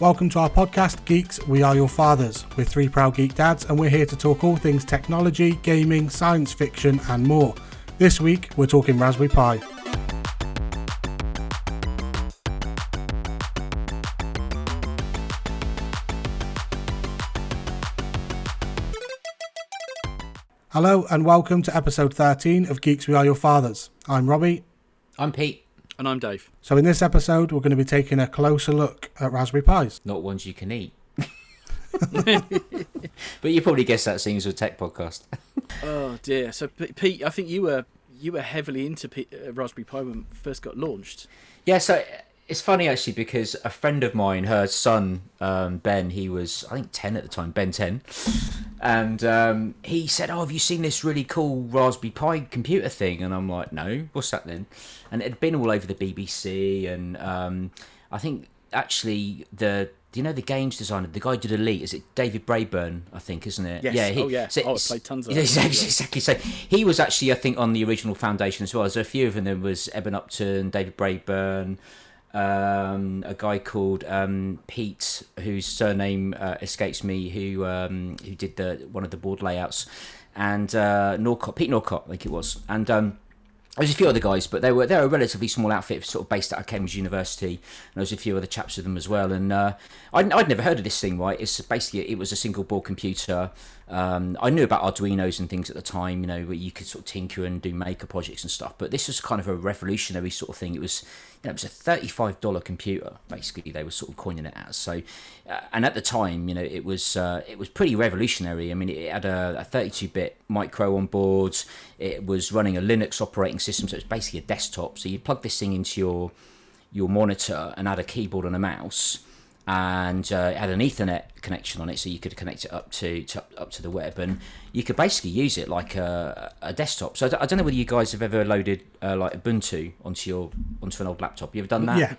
Welcome to our podcast, Geeks We Are Your Fathers. We're three proud geek dads, and we're here to talk all things technology, gaming, science fiction, and more. This week, we're talking Raspberry Pi. Hello, and welcome to episode 13 of Geeks We Are Your Fathers. I'm Robbie. I'm Pete. And I'm Dave. So, in this episode, we're going to be taking a closer look at Raspberry Pis. Not ones you can eat. but you probably guessed that seeing as a tech podcast. oh dear. So Pete, I think you were you were heavily into P- uh, Raspberry Pi when it first got launched. Yeah, so it's funny actually because a friend of mine, her son um, Ben, he was I think ten at the time, Ben ten, and um, he said, "Oh, have you seen this really cool Raspberry Pi computer thing?" And I'm like, "No, what's that then?" And it had been all over the BBC, and um, I think actually the do you know the games designer, the guy who did Elite? Is it David Braben? I think, isn't it? Yes. Yeah. He, oh yeah. So, oh, I played tons of. Exactly, exactly. So he was actually, I think, on the original Foundation as well. So a few of them. There was Eben Upton, David Braben, um, a guy called um, Pete, whose surname uh, escapes me, who um, who did the one of the board layouts, and uh, Norcott, Pete Norcott, I think it was, and. Um, there's a few other guys, but they were they're a relatively small outfit, sort of based out of Cambridge University. And there was a few other chaps with them as well. And uh, I'd, I'd never heard of this thing, right? It's basically it was a single board computer. Um, I knew about Arduino's and things at the time, you know, where you could sort of tinker and do maker projects and stuff. But this was kind of a revolutionary sort of thing. It was you know, it was a thirty-five dollar computer. Basically, they were sort of coining it as. So, uh, and at the time, you know, it was uh, it was pretty revolutionary. I mean, it had a, thirty-two bit micro on board. It was running a Linux operating system, so it's basically a desktop. So you plug this thing into your your monitor and add a keyboard and a mouse and uh, it had an Ethernet connection on it, so you could connect it up to, to up to the web, and you could basically use it like a, a desktop. So I d- I don't know whether you guys have ever loaded uh, like Ubuntu onto your onto an old laptop. You ever done that? Yeah.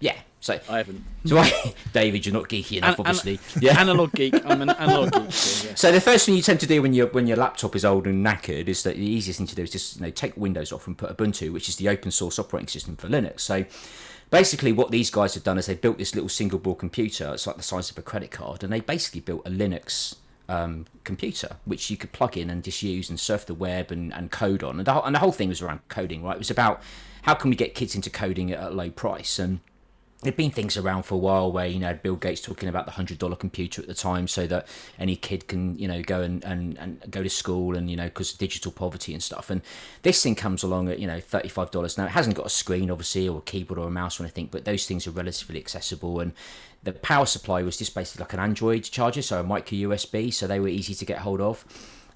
Yeah. So I haven't. So I, David, you're not geeky enough, An- obviously. an- yeah. Analog geek. I'm an analog geek. So, yeah. So the first thing you tend to do when your when your laptop is old and knackered is that the easiest thing to do is just you know take Windows off and put Ubuntu, which is the open source operating system for Linux. So basically, what these guys have done is they built this little single board computer. It's like the size of a credit card, and they basically built a Linux um, computer which you could plug in and just use and surf the web and, and code on. And the, and the whole thing was around coding, right? It was about how can we get kids into coding at a low price and there'd been things around for a while where you know Bill Gates talking about the hundred dollar computer at the time, so that any kid can you know go and, and, and go to school and you know because digital poverty and stuff. And this thing comes along at you know thirty five dollars now. It hasn't got a screen obviously or a keyboard or a mouse or anything, but those things are relatively accessible and. The power supply was just basically like an Android charger, so a micro USB, so they were easy to get hold of.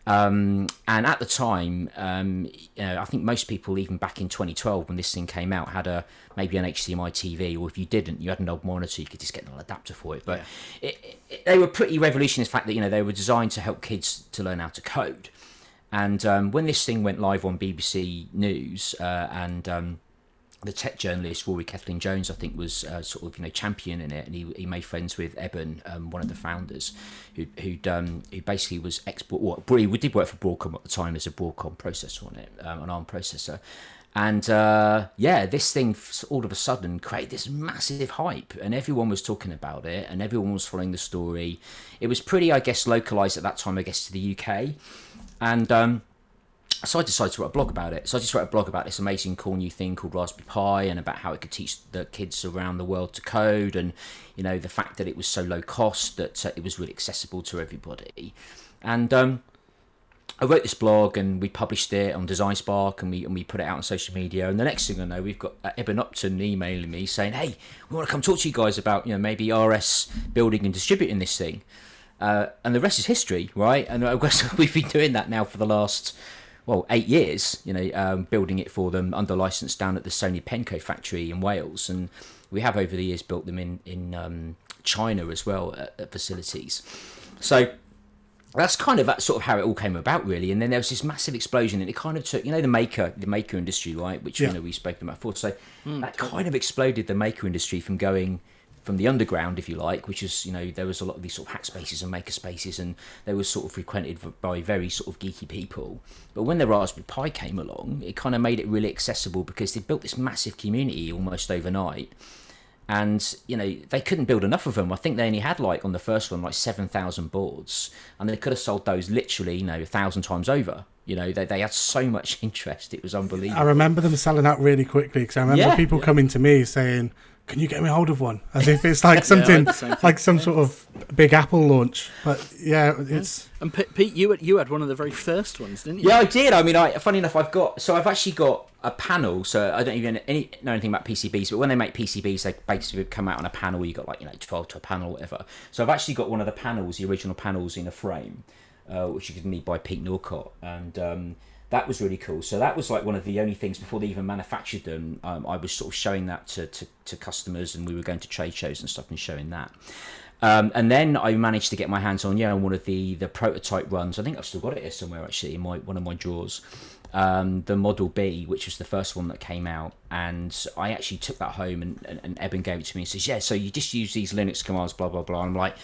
Um, and at the time, um, you know, I think most people, even back in 2012 when this thing came out, had a maybe an HDMI TV, or if you didn't, you had an old monitor, you could just get an adapter for it. But it, it, they were pretty revolutionary in the fact that you know they were designed to help kids to learn how to code. And um, when this thing went live on BBC News, uh, and um, the tech journalist Rory Cellan-Jones, I think, was uh, sort of you know championing it, and he, he made friends with Eben, um, one of the founders, who who'd, um, who basically was export. Well, he did work for Broadcom at the time as a Broadcom processor on it, um, an ARM processor, and uh, yeah, this thing all of a sudden created this massive hype, and everyone was talking about it, and everyone was following the story. It was pretty, I guess, localized at that time, I guess, to the UK, and. Um, so I decided to write a blog about it. So I just wrote a blog about this amazing cool new thing called Raspberry Pi and about how it could teach the kids around the world to code and you know the fact that it was so low cost that uh, it was really accessible to everybody. And um, I wrote this blog and we published it on Design Spark and we and we put it out on social media. And the next thing I know, we've got uh, Eben Upton emailing me saying, "Hey, we want to come talk to you guys about you know maybe RS building and distributing this thing." Uh, and the rest is history, right? And guess we've been doing that now for the last well, eight years, you know, um, building it for them under license down at the Sony Pencoed factory in Wales, and we have over the years built them in in um, China as well at, at facilities. So that's kind of that sort of how it all came about, really. And then there was this massive explosion, and it kind of took, you know, the maker, the maker industry, right, which Yeah. you know we've spoken about before. So that kind of exploded the maker industry from going from the underground, if you like, which is you know there was a lot of these sort of hack spaces and maker spaces, and they were sort of frequented by very sort of geeky people. But when the Raspberry Pi came along, it kind of made it really accessible because they built this massive community almost overnight and you know they couldn't build enough of them. I think they only had like on the first one like seven thousand boards, and they could have sold those literally you know a thousand times over. You know they they had so much interest; it was unbelievable. I remember them selling out really quickly because I remember Yeah. people coming to me saying, "Can you get me hold of one?" As if it's like something the same thing. like some sort of big Apple launch. But yeah, it's And P- Pete, you had, you had one of the very first ones, didn't you? Yeah, I did. I mean, I funny enough, I've got so I've actually got a panel. So I don't even any, know anything about PCBs, but when they make PCBs, they basically come out on a panel. You got like you know twelve to a panel, or whatever. So I've actually got one of the panels, the original panels, in a frame, uh, which you could need by Pete Norcott, and um, that was really cool. So that was like one of the only things before they even manufactured them. Um, I was sort of showing that to, to to customers, and we were going to trade shows and stuff and showing that. Um, and then I managed to get my hands on yeah on one of the the prototype runs. I think I've still got it here somewhere actually in my one of my drawers. Um, the Model B, which was the first one that came out, and I actually took that home and, and, and Eben gave it to me and says, "Yeah, so you just use these Linux commands, blah blah blah." I'm like,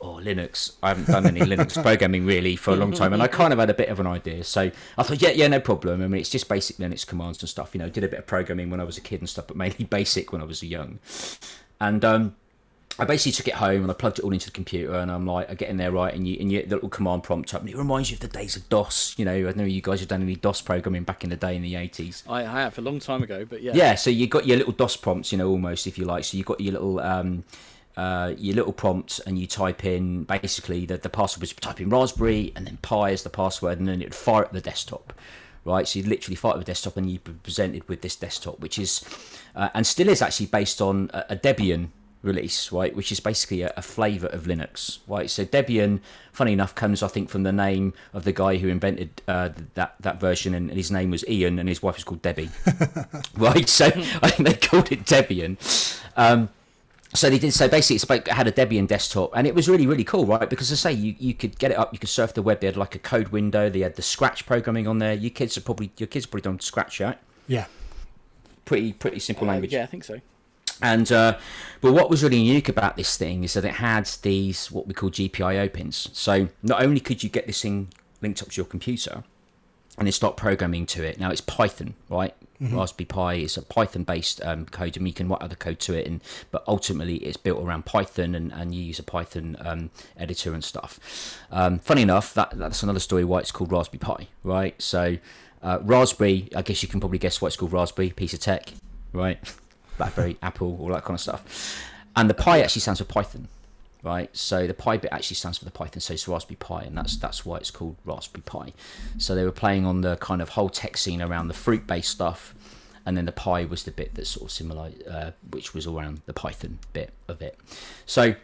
"Oh, Linux! I haven't done any Linux programming really for a long time, and I kind of had a bit of an idea." So I thought, "Yeah, yeah, no problem." I mean, it's just basic Linux commands and stuff. You know, did a bit of programming when I was a kid and stuff, but mainly basic when I was young. And um, I basically took it home and I plugged it all into the computer and I'm like, I get in there right and you and you the little command prompt up and it reminds you of the days of DOS. You know, I don't know you guys have done any DOS programming back in the day in the eighties. I, I have a long time ago, but yeah. Yeah, so you got your little DOS prompts, you know, almost if you like. So you got your little um uh, your little prompt and you type in basically the, the password was type in raspberry and then pi as the password and then it would fire up the desktop right? So you literally fire up the desktop and you'd be presented with this desktop which is uh, and still is actually based on a, debian release right? Which is basically a, a flavor of linux right? So debian funny enough comes i think from the name of the guy who invented uh, that that version and his name was ian and his wife was called debbie right? So i think they called it debian. Um, so they did so basically it's about, it had a debian desktop and it was really really cool right because I say you, you could get it up you could surf the web they had like a code window they had the scratch programming on there you kids are probably your kids are probably done scratch right yeah, pretty pretty simple Uh, language yeah, I think so. and uh, but what was really unique about this thing is that it had these what we call GPIO pins. So not only could you get this thing linked up to your computer and then start programming to it. Now it's Python, right? Raspberry Pi is a Python-based um, code, and you can write other code to it. And but ultimately, it's built around Python, and, and you use a Python um, editor and stuff. Um, funny enough, that that's another story why it's called Raspberry Pi, right? So uh, Raspberry, I guess you can probably guess why it's called Raspberry, piece of tech, right? BlackBerry, Apple, all that kind of stuff. And the Pi actually stands for Python, right? So the Pi bit actually stands for the Python, so it's Raspberry Pi, and that's that's why it's called Raspberry Pi. So they were playing on the kind of whole tech scene around the fruit-based stuff, and then the Pi was the bit that sort of similar, uh, which was around the Python bit of it. So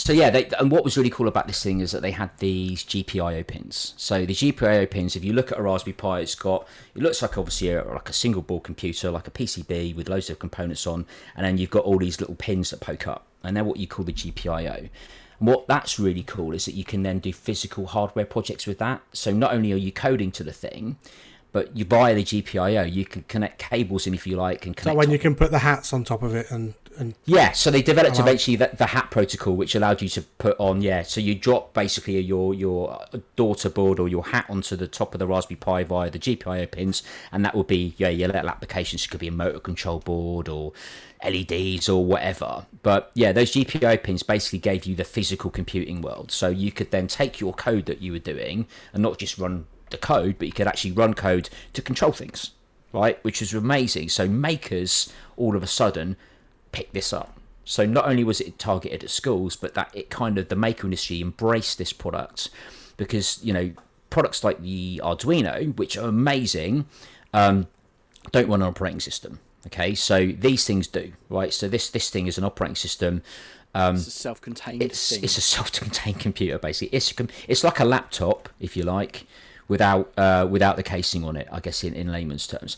so yeah, they, and what was really cool about this thing is that they had these GPIO pins. So the GPIO pins, if you look at a Raspberry Pi, it's got it looks like obviously a, like a single board computer, like a PCB with loads of components on, and then you've got all these little pins that poke up, and they're what you call the GPIO. And what that's really cool is that you can then do physical hardware projects with that. So not only are you coding to the thing, but you buy the GPIO, you can connect cables in if you like, and that connect when you can put the hats on top of it and and yeah, so they developed eventually the, the hat protocol, which allowed you to put on yeah. So you drop basically your your daughter board or your hat onto the top of the Raspberry Pi via the GPIO pins, and that would be yeah your little applications. It could be a motor control board or LEDs or whatever. But yeah, those GPIO pins basically gave you the physical computing world. So you could then take your code that you were doing and not just run the code, but you could actually run code to control things, right? Which is amazing. So makers all of a sudden pick this up. So not only was it targeted at schools, but that it kind of the maker industry embraced this product because you know products like the Arduino, which are amazing, um, don't run an operating system. Okay, so these things do, right? So this this thing is an operating system. It's a self-contained It's thing. it's a self-contained computer basically. It's a it's like a laptop, if you like, without uh, without the casing on it. I guess in, in layman's terms,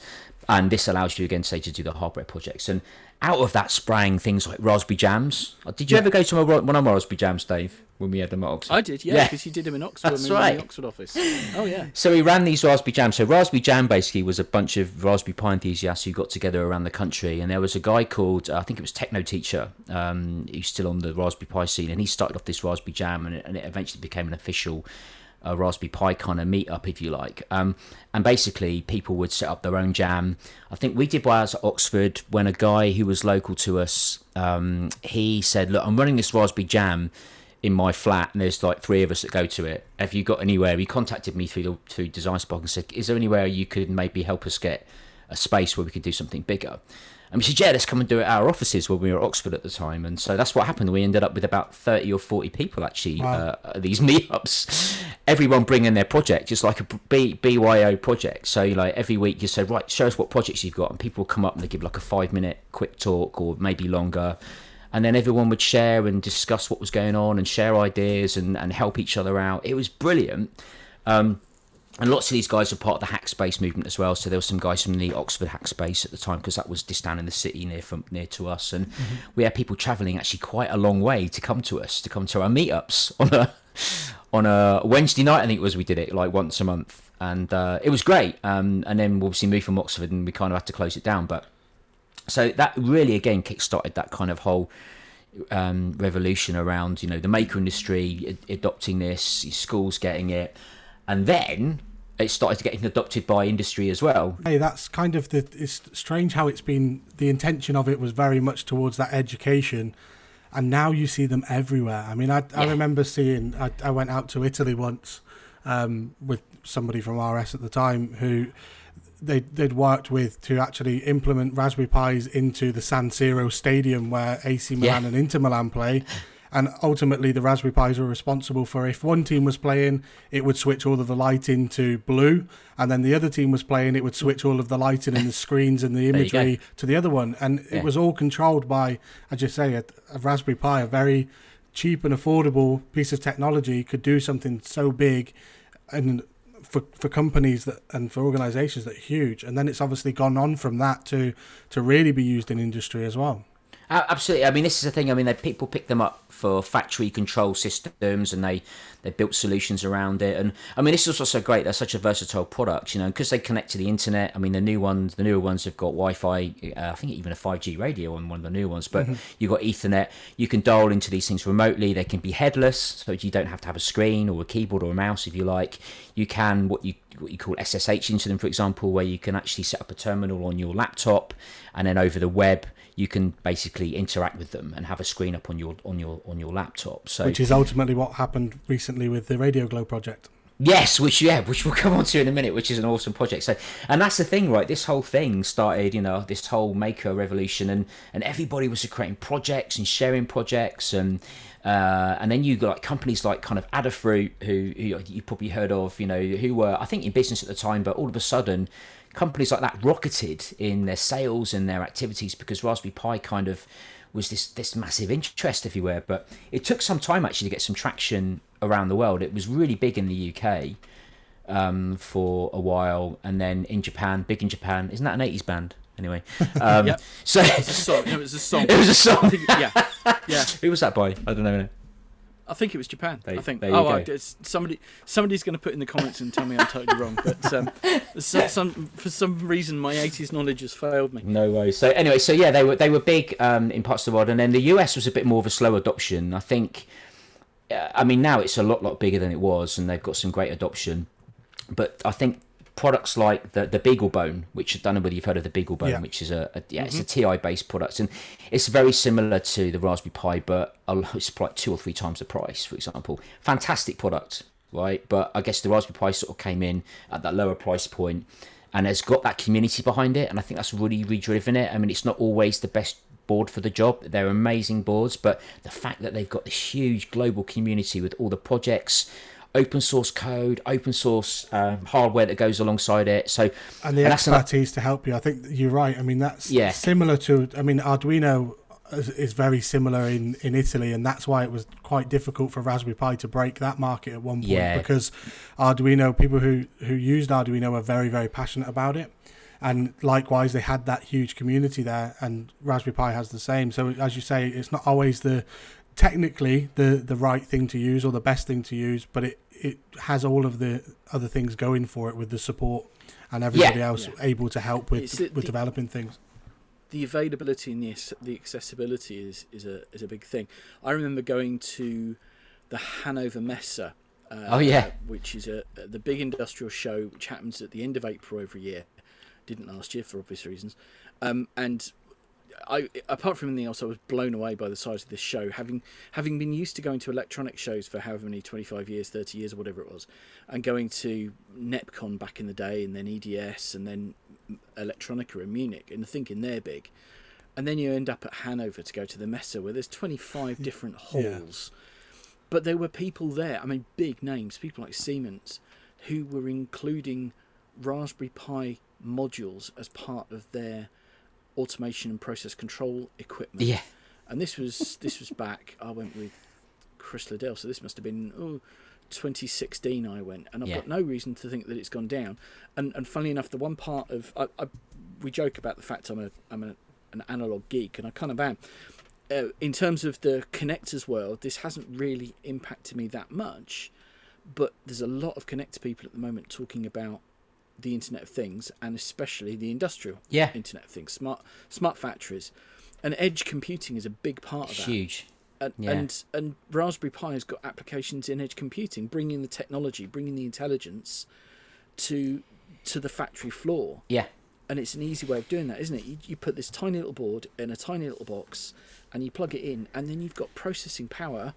and this allows you again, say, to do the hardware projects. And out of that sprang things like Raspberry Jams. Uh, Did you Yeah. ever go to my, one of my Raspberry Jams, Dave, when we had them at Oxford? I did, yeah, Yeah. because you did them in Oxford. That's were in the Oxford office. Oh yeah. So we ran these Raspberry Jams. So Raspberry Jam basically was a bunch of Raspberry Pi enthusiasts who got together around the country, and there was a guy called uh, I think it was Techno Teacher, um, who's still on the Raspberry Pi scene, and he started off this Raspberry Jam, and it, and it eventually became an official a Raspberry Pi kind of meetup, if you like. Um, and basically, people would set up their own jam. I think we did ours at Oxford when a guy who was local to us, um, he said, "Look, I'm running this Raspberry Jam." in my flat, and there's like three of us that go to it. Have you got anywhere? He contacted me through the, through Design Spark and said, "Is there anywhere you could maybe help us get a space where we could do something bigger?" And we said, "Yeah, let's come and do it at our offices when we were at Oxford at the time." And so that's what happened. We ended up with about thirty or forty people actually Wow. uh, at these meetups. Everyone bringing their project, just like a B, BYO project. So you like every week you say, "Right, show us what projects you've got," and people come up and they give like a five minute quick talk or maybe longer and then everyone would share and discuss what was going on and share ideas and, and help each other out. It was brilliant. Um, and lots of these guys were part of the hackspace movement as well. So there were some guys from the Oxford hackspace at the time because that was just down in the city near from near to us, and we had people travelling actually quite a long way to come to us to come to our meetups on a on a Wednesday night. I think it was we did it like once a month, and uh, it was great. Um, and then we obviously moved from Oxford, and we kind of had to close it down, but so that really again kick-started that kind of whole um, revolution around you know the maker industry adopting this schools getting it and then it started getting adopted by industry as well Hey, that's kind of the. It's strange how it's been. The intention of it was very much towards that education, and now you see them everywhere. I mean, I, I remember seeing. I, I went out to Italy once um, with somebody from RS at the time who they they'd worked with to actually implement Raspberry Pis into the San Siro Stadium where AC Milan Yeah. and Inter Milan play. And ultimately, the Raspberry Pis were responsible for if one team was playing, it would switch all of the lighting to blue, and then the other team was playing, it would switch all of the lighting and the screens and the imagery to the other one. And Yeah. it was all controlled by, as you say, a, a Raspberry Pi, a very cheap and affordable piece of technology, could do something so big, and for for companies that and for organisations that are huge. And then it's obviously gone on from that to to really be used in industry as well. Absolutely. I mean, this is the thing. I mean, they, people pick them up for factory control systems, and they they built solutions around it. And I mean, this is also great. They're such a versatile product, you know, because they connect to the internet. I mean, the new ones, the newer ones have got Wi-Fi. Uh, I think even a five G radio on one of the new ones. But you've got Ethernet. You can dial into these things remotely. They can be headless, so you don't have to have a screen or a keyboard or a mouse if you like. You can what you what you call SSH into them, for example, where you can actually set up a terminal on your laptop, and then over the web you can basically interact with them and have a screen up on your on your on your laptop. So Which is ultimately what happened recently with the Radio Glow project. Yes, which yeah, which we'll come on to in a minute, which is an awesome project. So, and that's the thing, right? This whole thing started, you know, this whole maker revolution, and and everybody was creating projects and sharing projects, and uh, and then you got like companies like kind of Adafruit, who, who you probably heard of, you know, who were I think in business at the time, but all of a sudden, companies like that rocketed in their sales and their activities because Raspberry Pi kind of was this this massive interest everywhere. But it took some time actually to get some traction around the world. It was really big in the UK um, for a while, and then in Japan, big in Japan. Isn't that an eighties band? Anyway, um, Yep. so It's a song. No, it was a song. it was a song. think, yeah, yeah. Who was that by? I don't know. I think it was Japan. There- I think. there you oh, go. I, somebody. Somebody's going to put in the comments and tell me I'm totally wrong. But um, so, some for some reason my 80s knowledge has failed me. No way. So anyway, so yeah, they were they were big um, in parts of the world, and then the US was a bit more of a slow adoption. I think. Uh, I mean, now it's a lot lot bigger than it was, and they've got some great adoption. But I think products like the the Beagle Bone, which I don't know whether you've heard of the Beagle Bone, Yeah. which is a, a yeah, it's a mm-hmm. TI based product, and it's very similar to the Raspberry Pi, but it's like two or three times the price, for example. Fantastic product, right? But I guess the Raspberry Pi sort of came in at that lower price point and has got that community behind it, and I think that's really redriven it. I mean, it's not always the best board for the job. They're amazing boards, but the fact that they've got this huge global community with all the projects, open source code, open source um, hardware that goes alongside it. So and the that's an- expertise to help you. I think you're right. I mean, that's Yeah. similar to. I mean, Arduino is, is very similar in in Italy, and that's why it was quite difficult for Raspberry Pi to break that market at one point Yeah. because Arduino people who who used Arduino were very very passionate about it. And likewise, they had that huge community there, and Raspberry Pi has the same. So, as you say, it's not always the technically the the right thing to use or the best thing to use, but it it has all of the other things going for it with the support and everybody else Yeah. able to help with It's the- with the- developing things. the availability and the the accessibility is is a is a big thing. I remember going to the Hanover Messe Uh, Oh, yeah. which is a the big industrial show which happens at the end of April every year. Didn't last year for obvious reasons, um, and I apart from anything else, I was blown away by the size of this show. Having having been used to going to electronic shows for however many twenty five years, thirty years, or whatever it was, and going to NEPCON back in the day, and then EDS, and then Electronica in Munich, and thinking they're big, and then you end up at Hanover to go to the Messe where there's twenty five different Yeah. halls, but there were people there. I mean, big names, people like Siemens, who were including Raspberry Pi modules as part of their automation and process control equipment. Yeah. And this was this was back. I went with Chris Liddell, so this must have been oh, 2016. I went, and I've Yeah. got no reason to think that it's gone down. And and funnily enough, the one part of I, I we joke about the fact I'm a I'm a, an analog geek, and I kind of am. Uh, in terms of the connectors world, this hasn't really impacted me that much, but there's a lot of connector people at the moment talking about the Internet of Things and especially the industrial Yeah. Internet of Things, smart smart factories, and edge computing is a big part of that. Huge. And, Yeah. and and Raspberry Pi has got applications in edge computing, bringing the technology, bringing the intelligence to to the factory floor. Yeah. And it's an easy way of doing that, isn't it? You, you put this tiny little board in a tiny little box, and you plug it in, and then you've got processing power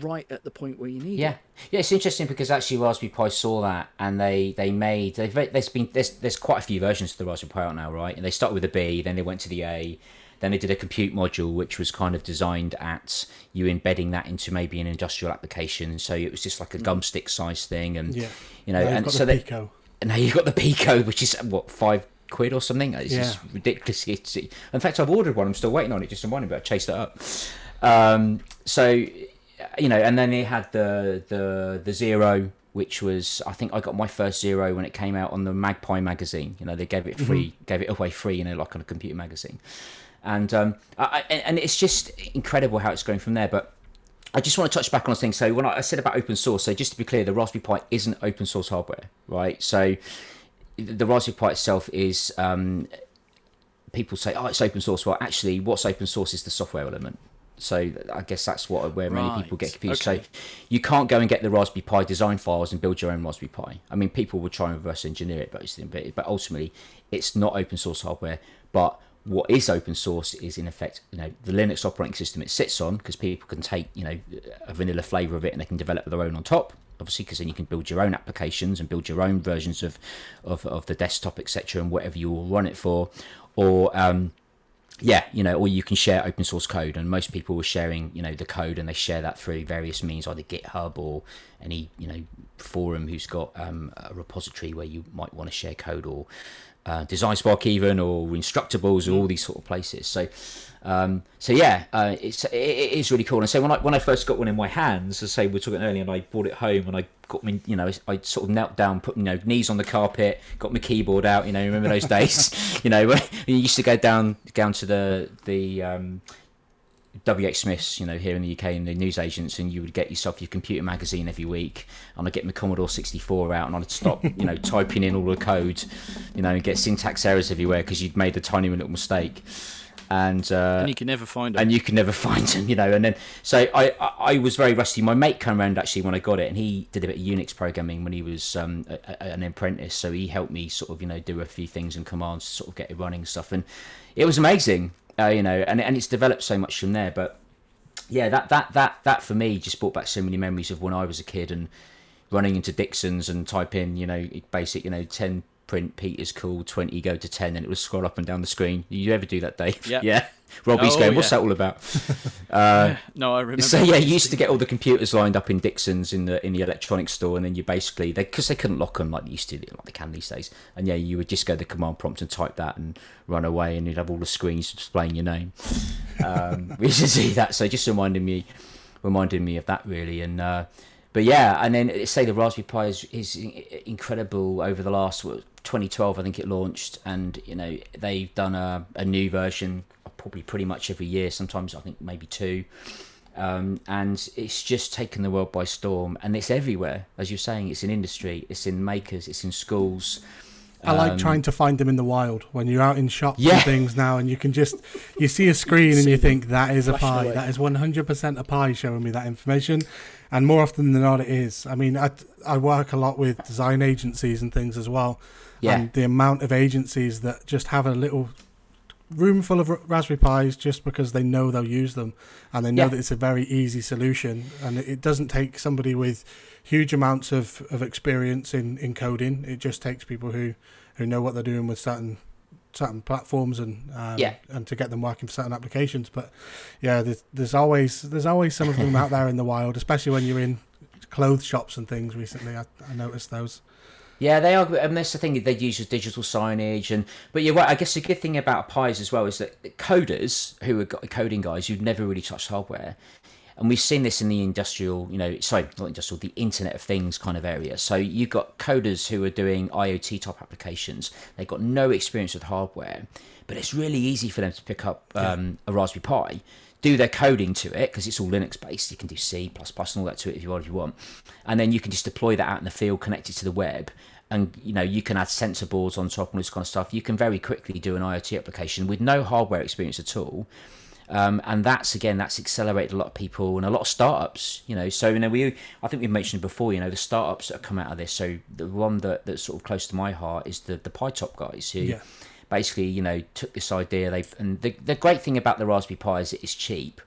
right at the point where you need Yeah, it. yeah, it's interesting because actually Raspberry Pi saw that and they they made they've there's been there's there's quite a few versions of the Raspberry Pi out now, right? And they started with the B, then they went to the A, then they did a compute module which was kind of designed at you embedding that into maybe an industrial application. So it was just like a gumstick size thing, and Yeah. you know, Now and got so the they Pico. and now you've got the Pico, which is what five quid or something. It's just Yeah. ridiculous. In fact, I've ordered one. I'm still waiting on it. Just reminding me, I chased that up. Um, so you know, and then they had the the the Zero, which was I think I got my first Zero when it came out on the MagPi magazine. You know, they gave it free, gave it away free, you know, like on a computer magazine. And um, I, and it's just incredible how it's going from there. But I just want to touch back on things. So when I, I said about open source, so just to be clear, the Raspberry Pi isn't open source hardware, right? So the Raspberry Pi itself is. Um, people say, "Oh, it's open source." Well, actually, what's open source is the software element. So I guess that's what where many people get confused. okay. So you can't go and get the Raspberry Pi design files and build your own Raspberry Pi. I mean, people will try and reverse engineer it, but but ultimately, it's not open source hardware. But what is open source is in effect, you know, the Linux operating system it sits on, because people can take, you know, a vanilla flavor of it and they can develop their own on top. Obviously, because then you can build your own applications and build your own versions of of, of the desktop, etc., and whatever you will run it for, or um, yeah, you know, or you can share open source code, and most people are sharing, you know, the code, and they share that through various means, either GitHub or any, you know, forum who's got um, a repository where you might want to share code, or uh, Design Spark even, or Instructables, or all these sort of places. So, um, so yeah, uh, it's it, it is really cool. And so when I when I first got one in my hands, as I say we were talking earlier, and I brought it home, and I got me, you know, I sort of knelt down, put you know knees on the carpet, got my keyboard out. You know, remember those days? you know, when you used to go down down to the the um, WH Smiths, you know, here in the UK, and the newsagents, and you would get yourself your computer magazine every week, and I'd get my Commodore 64 out, and I'd stop, you know, typing in all the code, you know, and get syntax errors everywhere because you'd made a tiny little mistake, and uh, and you can never find it. and you can never find them, you know. And then, so I, I, I was very rusty. My mate came around actually when I got it, and he did a bit of Unix programming when he was um, a, a- an apprentice. So he helped me sort of, you know, do a few things and commands to sort of get it running and stuff. And it was amazing, uh, you know. And and it's developed so much from there. But yeah, that that that that for me just brought back so many memories of when I was a kid and running into Dixon's and type in, you know, basic, you know, ten print Pete is cool, twenty go to ten, and it would scroll up and down the screen. You ever do that, Dave? Yeah. Yeah. Robbie's Oh, going, what's yeah. that all about? Uh, no, I remember. so yeah, you used to get all the computers lined up in Dixon's in the in the electronics store, and then you basically they because they couldn't lock them like they used to, like they can these days. And yeah, you would just go to the command prompt and type that and run away, and you'd have all the screens displaying your name. Um, we used to see that, so just reminding me, reminding me of that really. And uh, but yeah, and then say the Raspberry Pi is, is incredible over the last what, 2012, I think it launched, and you know they've done a, a new version probably pretty much every year. Sometimes I think maybe two um, and it's just taken the world by storm and it's everywhere as you're saying it's in industry it's in makers it's in schools I like trying to find them in the wild when you're out in shops Yeah. and things now, and you can just you see a screen and you think that is a pie. away. That is 100% a pie showing me that information, and more often than not, it is. I mean, I I work a lot with design agencies and things as well, Yeah. and the amount of agencies that just have a little room full of Raspberry Pis just because they know they'll use them, and they know Yeah. that it's a very easy solution, and it, doesn't take somebody with huge amounts of, of experience in, in coding. It just takes people who, who know what they're doing with certain certain platforms and um, Yeah. and to get them working for certain applications. But yeah, there's, there's always there's always some of them out there in the wild, especially when you're in clothes shops and things. Recently, I, I noticed those. Yeah, they are, and that's the thing they use as digital signage, and but you're right. I guess the good thing about pies as well is that coders who are coding guys who've never really touched hardware, and we've seen this in the industrial, you know, sorry, not industrial, the Internet of Things kind of area. So you've got coders who are doing IoT type applications. They've got no experience with hardware, but it's really easy for them to pick up um, a Raspberry Pi, do their coding to it because it's all Linux based. You can do C plus plus and all that to it if you want. If you want, and then you can just deploy that out in the field, connect it to the web, and you know you can add sensor boards on top and this kind of stuff. You can very quickly do an IoT application with no hardware experience at all. Um, and that's again that's accelerated a lot of people and a lot of startups you know so you know we i think we mentioned before you know the startups that have come out of this so the one that that's sort of close to my heart is the the pi-top guys who Yeah. basically you know took this idea they've and the, the great thing about the raspberry pi is it's cheap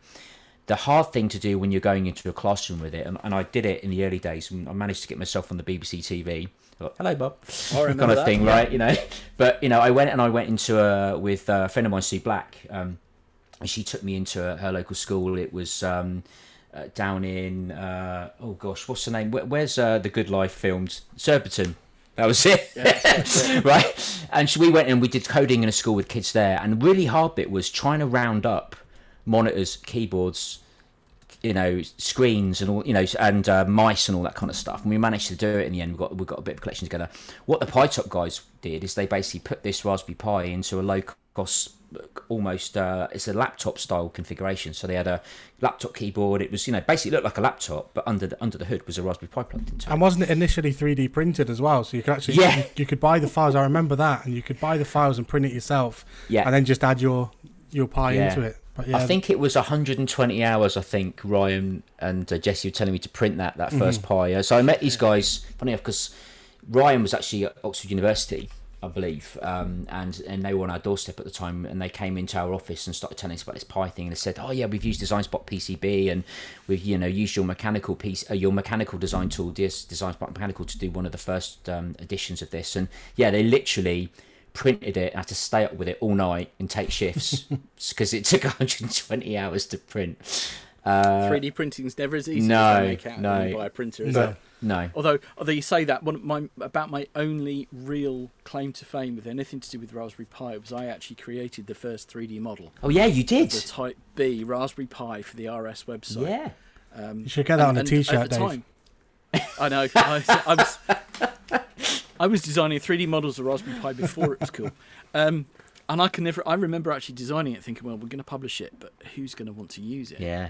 the hard thing to do when you're going into a classroom with it and, and i did it in the early days and i managed to get myself on the bbc tv like, hello bob kind of that, thing yeah. right you know but you know i went and i went into a with a friend of mine sue black um, and she took me into her, her local school. It was um, uh, down in uh, oh gosh, what's the name? Where, where's uh, the Good Life filmed? Surbiton. That was it, right? And so we went and we did coding in a school with kids there. And the really hard bit was trying to round up monitors, keyboards, you know, screens and all, you know, and uh, mice and all that kind of stuff. And we managed to do it in the end. We got we got a bit of collection together. What the pi-top guys did is they basically put this Raspberry Pi into a low cost, almost uh, it's a laptop style configuration. So they had a laptop keyboard. It was you know basically looked like a laptop, but under the under the hood was a Raspberry Pi plugged into it. And wasn't it initially 3D printed as well? So you could actually Yeah. you, you could buy the files. I remember that, and you could buy the files and print it yourself. Yeah. and then just add your your pi Yeah. into it. But yeah, I think it was 120 hours. I think Ryan and uh, Jesse were telling me to print that that 1st Pi. Uh, So I met these guys. Funny enough, because Ryan was actually at Oxford University, I believe, um, and and they were on our doorstep at the time, and they came into our office and started telling us about this pie thing, and they said, "Oh yeah, we've used DesignSpark PCB, and we've you know used your mechanical piece, uh, your mechanical design tool, DesignSpark Mechanical, to do one of the first um, editions of this." And yeah, they literally printed it. I had to stay up with it all night and take shifts because it took 120 hours to print. Uh, 3D printing's never as easy no, as they make out no. when you buy a printer. Is No. it? no, Although, although you say that, one of my about my only real claim to fame with anything to do with Raspberry Pi was I actually created the first 3D model, oh yeah, you did. the Type B Raspberry Pi for the RS website. Yeah, Um, you should get that on a and t-shirt, at the Dave. time, I know. I, I was I was designing 3D models of Raspberry Pi before it was cool, um, and I can never. I remember actually designing it, thinking, "Well, we're going to publish it, but who's going to want to use it?" yeah,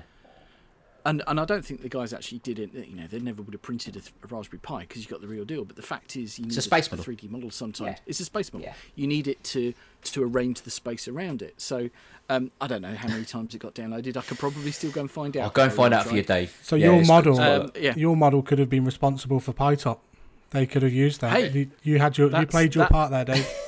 And and I don't think the guys actually did it. You know, they never would have printed a, th- a Raspberry Pi because you got the real deal. But the fact is, you need a space model. 3D model sometimes. Yeah. It's a space model. Yeah. You need it to to arrange the space around it. So um, I don't know how many times it got downloaded. I could probably still go and find out. I'll go and find out for you. Dave. So Yeah, your model, Um, yeah. your model could have been responsible for pi-top. They could have used that. Hey, you, you had your, you played your that- part there, Dave.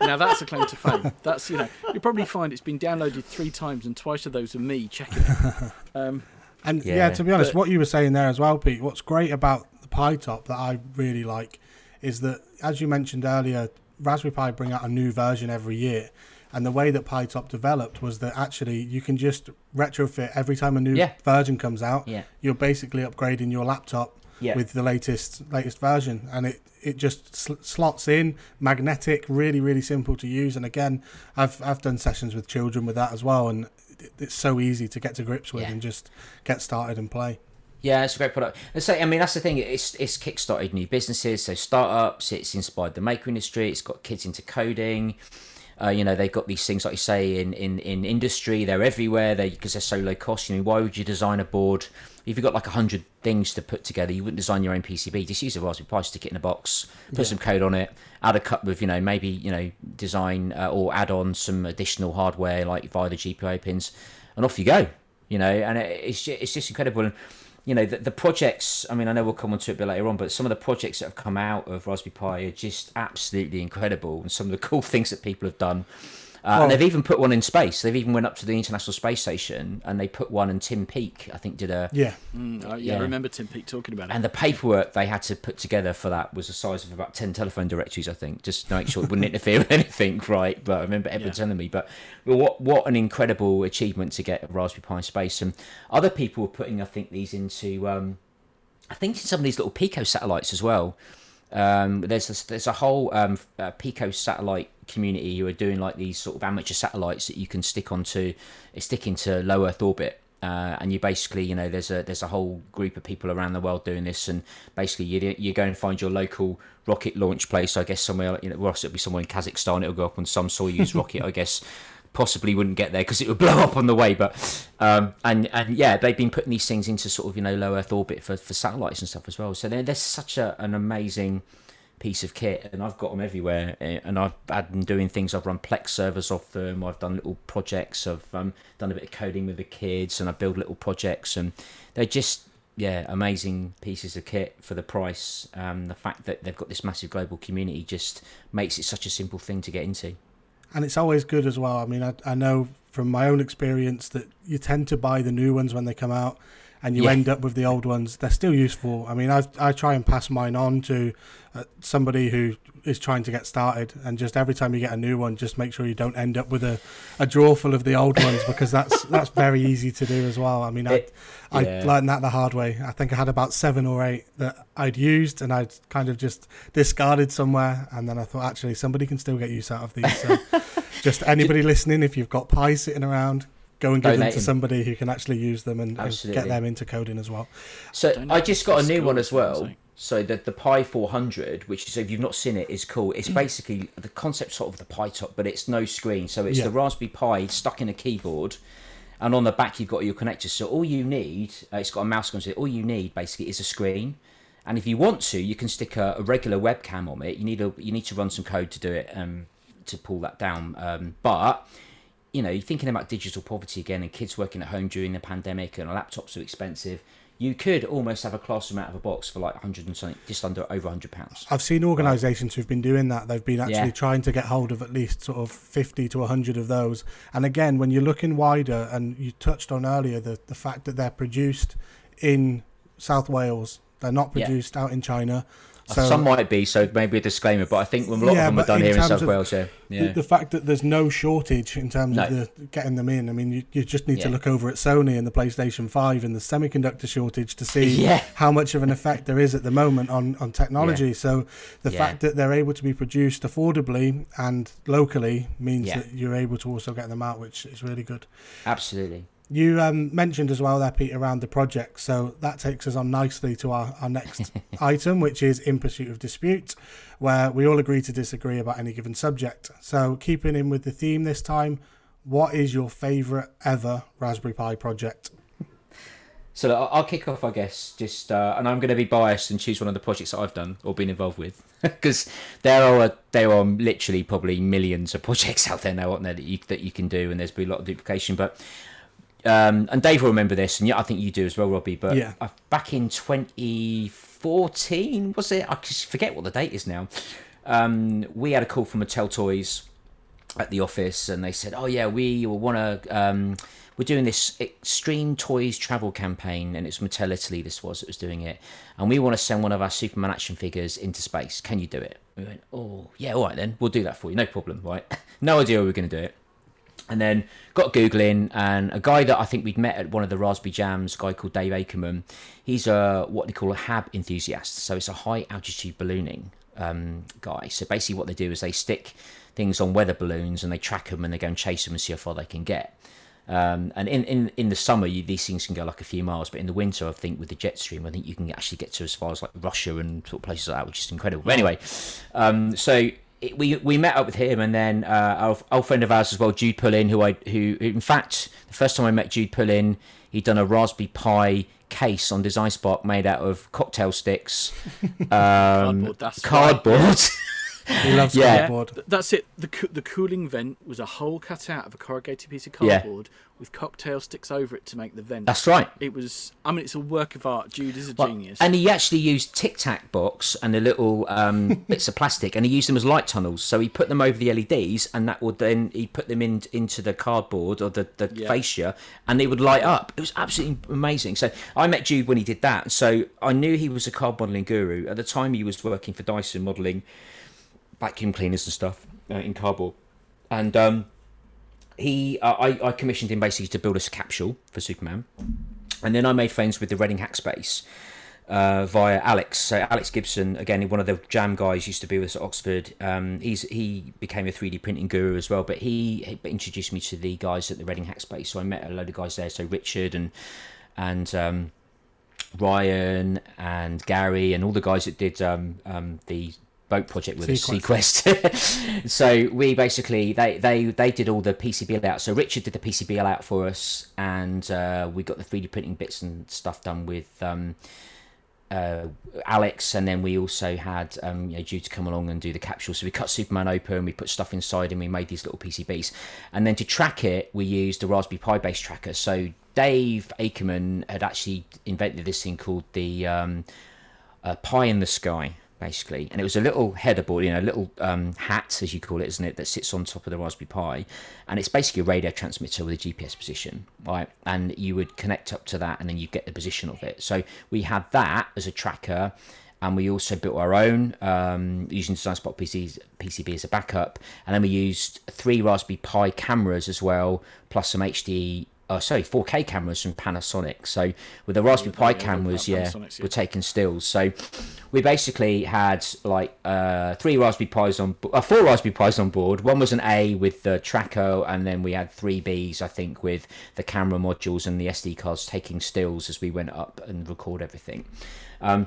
Now that's a claim to fame. That's you know you probably find it's been downloaded three times and twice of those are me checking it. Um, And yeah, Yeah. to be honest, But- what you were saying there as well, Pete. What's great about the pi-top that I really like is that, as you mentioned earlier, Raspberry Pi bring out a new version every year, and the way that pi-top developed was that actually you can just retrofit every time a new Yeah. version comes out. Yeah. You're basically upgrading your laptop Yeah. with the latest latest version, and it it just sl- slots in, magnetic, really really simple to use. And again, I've I've done sessions with children with that as well, and it, it's so easy to get to grips with Yeah. and just get started and play. Yeah, it's a great product. And so, I mean, that's the thing. It's it's kickstarted new businesses, so startups. It's inspired the maker industry. It's got kids into coding. Uh, you know, they've got these things like you say in in, in industry. They're everywhere. They because they're so low cost. You know, why would you design a board if you've got like a hundred things to put together? You wouldn't design your own PCB. Just use a Raspberry Pi, stick it in a box, put Yeah. some code on it, add a couple of you know maybe you know design uh, or add on some additional hardware like via the GPIO pins, and off you go. You know, and it, it's just, it's just incredible. And you know the, the projects. I mean, I know we'll come on to it a bit later on, but some of the projects that have come out of Raspberry Pi are just absolutely incredible, and some of the cool things that people have done. Uh, Well- and they've even put one in space. They've even went up to the International Space Station and they put one. And Tim Peake, I think, did a Yeah, Mm, I- yeah, Yeah. I remember Tim Peake talking about it. and the paperwork they had to put together for that was the size of about 10 telephone directories, I think, just to make sure it wouldn't interfere with anything, right? But I remember Edward Yeah. telling me. But well, what what an incredible achievement to get a Raspberry Pi in space. And other people were putting, I think, these into, um, I think, some of these little Pico satellites as well. Um, there's a, there's a whole um, uh, Pico satellite community who are doing like these sort of amateur satellites that you can stick onto, stick into low Earth orbit. Uh, and you basically, you know, there's a there's a whole group of people around the world doing this, and basically you you go and find your local rocket launch place. I guess somewhere, you know, Ross, it'll be somewhere in Kazakhstan. It'll go up on some Soyuz rocket, I guess. Possibly wouldn't get there because it would blow up on the way. But um, and and yeah, they've been putting these things into sort of you know low Earth orbit for, for satellites and stuff as well. So they're, they're such a, an amazing piece of kit, and I've got them everywhere. eh, And I've had them doing things. I've run Plex servers off them. I've done little projects. I've um, done a bit of coding with the kids, and I build little projects, and they're just yeah amazing pieces of kit for the price. Um, the fact that they've got this massive global community just makes it such a simple thing to get into. And it's always good as well. I mean, I, I know from my own experience that you tend to buy the new ones when they come out, and you Yeah. end up with the old ones. They're still useful. I mean, I I try and pass mine on to uh, somebody who is trying to get started, and just every time you get a new one, just make sure you don't end up with a, a drawer full of the old ones because that's that's very easy to do as well. I mean, I It- I learned that the hard way. I think I had about seven or eight that I'd used and I'd kind of just discarded somewhere, and then I thought actually somebody can still get use out of these. So just anybody listening, if you've got pies sitting around, go and give them to to 'em. somebody who can actually use them and, and get Absolutely. them into coding as well. So Don't I just got a it's new cool, one as well. something. So the the Pi 400, which is if you've not seen it, is cool. It's basically the concept sort of the Pi top, but it's no screen. So it's Yeah. the Raspberry Pi stuck in a keyboard, and on the back you've got your connectors. So all you need, uh, it's got a mouse going to it. All you need basically is a screen. And if you want to, you can stick a, a regular webcam on it. You need a you need to run some code to do it um, to pull that down. Um, but you know, you're thinking about digital poverty again and kids working at home during the pandemic and laptops are expensive. You could almost have a classroom out of a box for like 100 and something, just under over 100 pounds. I've seen organisations who've been doing that. They've been actually Yeah. trying to get hold of at least sort of 50 to 100 of those. And again, when you're looking wider, and you touched on earlier the, the fact that they're produced in South Wales, they're not Yeah. produced out in China. Some might be, so maybe a disclaimer, but I think a lot Yeah, of them are done here in South Wales. Yeah, the, yeah. the fact that there's no shortage in terms of the, getting them in. I mean, you, you just need to look over at Sony and the PlayStation 5 and the semiconductor shortage to see Yeah. how much of an effect there is at the moment on, on technology. So the Yeah. fact that they're able to be produced affordably and locally means Yeah. that you're able to also get them out, which is really good. Absolutely. You um, mentioned as well there, Pete, around the project. So that takes us on nicely to our, our next item, which is In Pursuit of Dispute, where we all agree to disagree about any given subject. So, keeping in with the theme this time, what is your favourite ever Raspberry Pi project? So I'll kick off, I guess, just uh, and I'm going to be biased and choose one of the projects that I've done or been involved with, because there are there are literally probably millions of projects out there now, aren't there, that you that you can do, and there's been a lot of duplication. But um, and Dave will remember this, and yeah, I think you do as well, Robbie. But Yeah. uh, back in 2014, was it? I just forget what the date is now. Um, we had a call from Mattel Toys at the office and they said, "Oh yeah, we want to. Um, we're doing this Extreme Toys travel campaign, and it's Mattel Italy. This was that was doing it, and we want to send one of our Superman action figures into space. Can you do it?" We went, "Oh yeah, all right then, we'll do that for you, no problem." Right? no idea we were going to do it. And then got googling, and a guy that I think we'd met at one of the Raspberry Jams, a guy called Dave Akerman. He's a what they call a HAB enthusiast, so it's a high altitude ballooning um, guy. So basically, what they do is they stick things on weather balloons and they track them and they go and chase them and see how far they can get. Um, and in, in, in the summer, you, these things can go like a few miles, but in the winter, I think with the jet stream, I think you can actually get to as far as like Russia and sort of places like that, which is incredible. But anyway, um, so it, we we met up with him, and then uh, our old friend of ours as well, Jude Pullin, who I who in fact the first time I met Jude Pullin, he'd done a Raspberry Pi case on Design Spark made out of cocktail sticks, um, Cardboard, cardboard. He loves Yeah. cardboard. Th- That's it. The coo- the cooling vent was a hole cut out of a corrugated piece of Yeah. cardboard with cocktail sticks over it to make the vent. That's right. It was. I mean, it's a work of art. Jude is a Well, genius. And he actually used Tic Tac box and the little um, bits of plastic, and he used them as light tunnels. So he put them over the LEDs, and that would then he put them in into the cardboard or the the Yeah. fascia, and they would light up. It was absolutely amazing. So I met Jude when he did that. So I knew he was a card modelling guru. At the time, he was working for Dyson modelling vacuum cleaners and stuff uh, in cardboard, and um, he uh, I, I commissioned him basically to build a capsule for Superman, and then I made friends with the Reading Hackspace uh, via Alex. So Alex Gibson, again, one of the Jam guys, used to be with us at Oxford. Um, he's he became a three D printing guru as well, but he, he introduced me to the guys at the Reading Hackspace. So I met a load of guys there. So Richard and and um, Ryan and Gary and all the guys that did um, um, the boat project with us, Sequest. so we basically they, they they did all the PCB layout. So Richard did the PCB layout for us, and uh, we got the 3D printing bits and stuff done with. Um, uh, Alex, and then we also had um, you know, Jude to come along and do the capsule. So we cut Superman open, we put stuff inside, and we made these little PCBs. And then to track it, we used a Raspberry Pi based tracker. So Dave Akerman had actually invented this thing called the um, uh, Pi in the Sky, basically, and it was a little header board, you know, a little um, hat, as you call it, isn't it, that sits on top of the Raspberry Pi, and it's basically a radio transmitter with a GPS position, right? And you would connect up to that, and then you get the position of it. So we had that as a tracker. And we also built our own um, using DesignSpark PCs, PCB as a backup. And then we used three Raspberry Pi cameras as well, plus some HD oh sorry 4k cameras from panasonic so with the raspberry pi cameras yeah yeah. we're taking stills so we basically had like uh, three raspberry pis on uh, four raspberry pis on board one was an a with the tracker and then we had three b's i think with the camera modules and the sd cards taking stills as we went up and record everything um,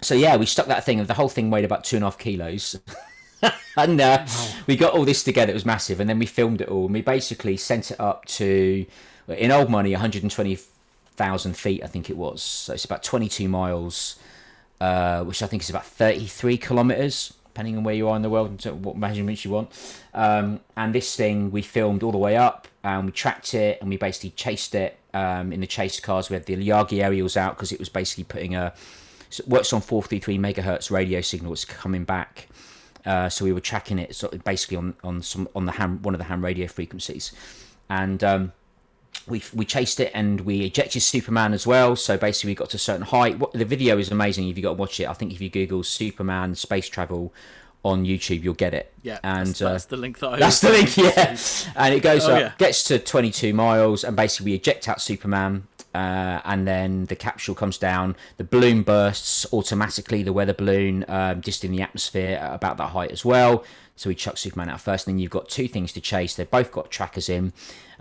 so yeah we stuck that thing and the whole thing weighed about two and a half kilos and uh, we got all this together. It was massive, and then we filmed it all. And we basically sent it up to, in old money, 120,000 feet, I think it was. So it's about 22 miles, uh, which I think is about 33 kilometers, depending on where you are in the world and what measurements you want. Um, and this thing we filmed all the way up, and we tracked it, and we basically chased it um, in the chase cars. We had the Yagi aerials out because it was basically putting a so works on 433 megahertz radio signal. It's coming back. Uh, so we were tracking it sort of basically on on some on the ham one of the ham radio frequencies, and um, we we chased it and we ejected Superman as well. So basically we got to a certain height. What, the video is amazing. If you got to watch it, I think if you Google Superman space travel on YouTube, you'll get it. yeah, and that's, uh, the link that I. that's the link, yeah. And it goes Oh, up, yeah. gets to 22 miles, and basically we eject out Superman, uh, and then the capsule comes down. The balloon bursts automatically, the weather balloon, um, just in the atmosphere at about that height as well. So we chuck Superman out first, and then you've got two things to chase. They've both got trackers in,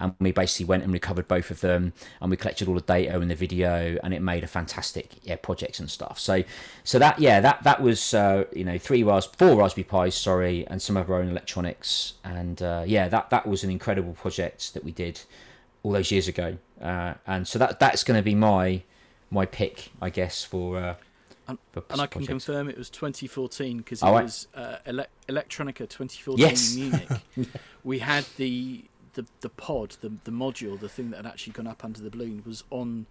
and we basically went and recovered both of them, and we collected all the data and the video, and it made a fantastic yeah projects and stuff. So, so that yeah that that was uh, you know three ras four Raspberry Pis, sorry, and some of our own electronics, and uh, yeah that that was an incredible project that we did all those years ago, uh, and so that that's going to be my my pick, I guess, for. Uh, And- And I can confirm it was 2014 because it Oh, was uh, Ele- Electronica 2014 Yes. in Munich. we had the, the the pod, the the module, the thing that had actually gone up under the balloon was on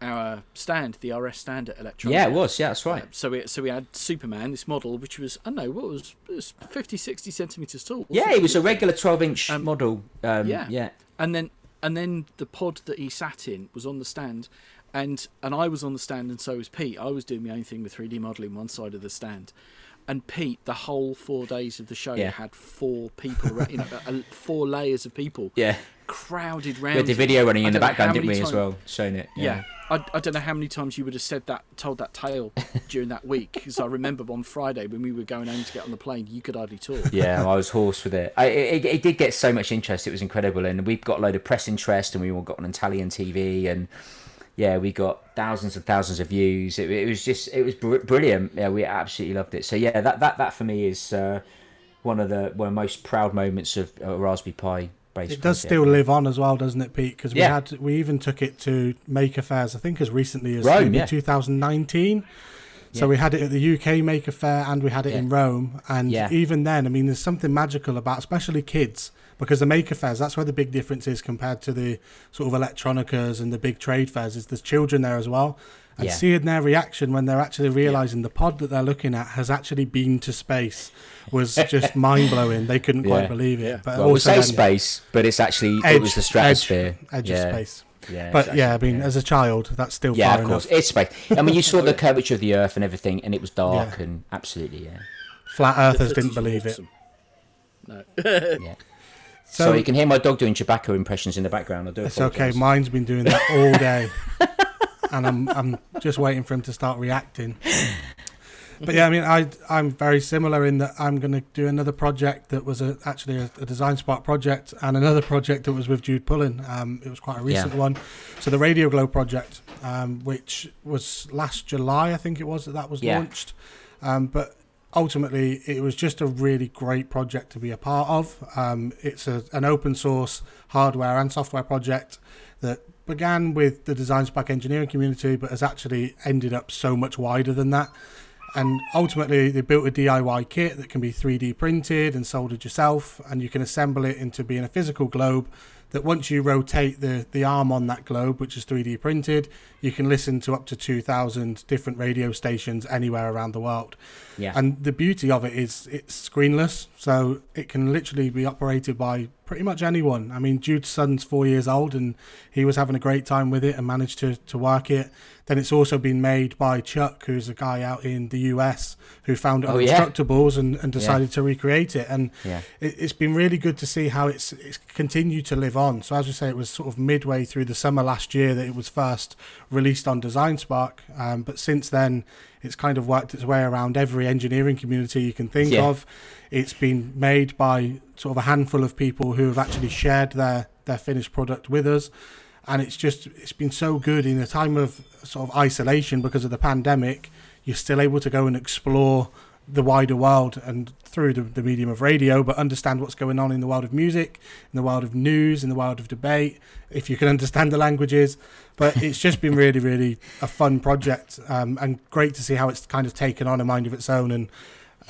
our stand, the RS stand at Electronica. Yeah, it was. Yeah, that's right. Uh, so we so we had Superman, this model, which was I don't know what was it was 50, 60 centimeters tall. Yeah, it was a regular 12 inch Um, model. Um, yeah. yeah. and then and then the pod that he sat in was on the stand and and I was on the stand and so was Pete I was doing my own thing with 3D modeling one side of the stand and Pete the whole four days of the show Yeah. had four people you know four layers of people Yeah. crowded We round had the video running in the background, didn't we, as well, showing it. yeah, I, I don't know how many times you would have said that, told that tale during that week. Because I remember on Friday when we were going home to get on the plane, you could hardly talk. yeah, I was hoarse with it. I, it. It did get so much interest; it was incredible, and we've got a load of press interest, and we all got on Italian TV, and yeah, we got thousands and thousands of views. It, it was just, it was br- brilliant. Yeah, we absolutely loved it. So yeah, that that that for me is uh, one of the one of the most proud moments of a Raspberry Pi. It does project. still live on as well, doesn't it, Pete? Because we Yeah. had we even took it to Maker Faires, I think, as recently as Rome, yeah. 2019. So Yeah. we had it at the UK Maker Faire and we had it in Rome. And Yeah. even then, I mean, there's something magical about, especially kids, because the Maker Faires, that's where the big difference is compared to the sort of electronicas and the big trade fairs. Is there's children there as well. And Yeah. seeing their reaction when they're actually realizing the pod that they're looking at has actually been to space was just mind blowing. They couldn't quite Yeah. believe it. But Well, we say then- space, but it's actually Edge- it was the stratosphere. edge, edge yeah. of space. Yeah, But exactly, yeah, I mean, as a child, that's still yeah, far of course, enough. it's space. I mean, you saw the curvature of the Earth and everything, and it was dark Yeah. and absolutely, yeah, Flat Earthers didn't is believe it. No. yeah. So, So, you can hear my dog doing Chewbacca impressions in the background. I do. it's okay. Mine's been doing that all day, and I'm I'm just waiting for him to start reacting. But yeah, I mean, I I'm very similar in that I'm going to do another project that was a, actually a, a DesignSpark project, and another project that was with Jude Pullen. Um, it was quite a recent one. So the Radio Globe project, um, which was last July, I think it was that that was Yeah. launched. Um, but ultimately, it was just a really great project to be a part of. Um, it's a, an open source hardware and software project that began with the DesignSpark engineering community, but has actually ended up so much wider than that. And ultimately, they built a DIY kit that can be 3D printed and soldered yourself, and you can assemble it into being a physical globe. That once you rotate the, the arm on that globe, which is 3D printed, you can listen to up to 2,000 different radio stations anywhere around the world. Yeah. And the beauty of it is it's screenless, so it can literally be operated by pretty much anyone. I mean, Jude's son's four years old, and he was having a great time with it and managed to, to work it. Then it's also been made by Chuck, who's a guy out in the US who found it Oh, on yeah. Instructables and, and decided to recreate it. And yeah. it, it's been really good to see how it's it's continued to live on. So as we say, it was sort of midway through the summer last year that it was first released on DesignSpark, um, but since then it's kind of worked its way around every engineering community you can think Yeah. of. It's been made by sort of a handful of people who have actually shared their their finished product with us. And it's just it's been so good in a time of sort of isolation because of the pandemic. You're still able to go and explore the wider world and through the, the medium of radio, but understand what's going on in the world of music, in the world of news, in the world of debate, if you can understand the languages. But it's just been really, really a fun project um, and great to see how it's kind of taken on a mind of its own and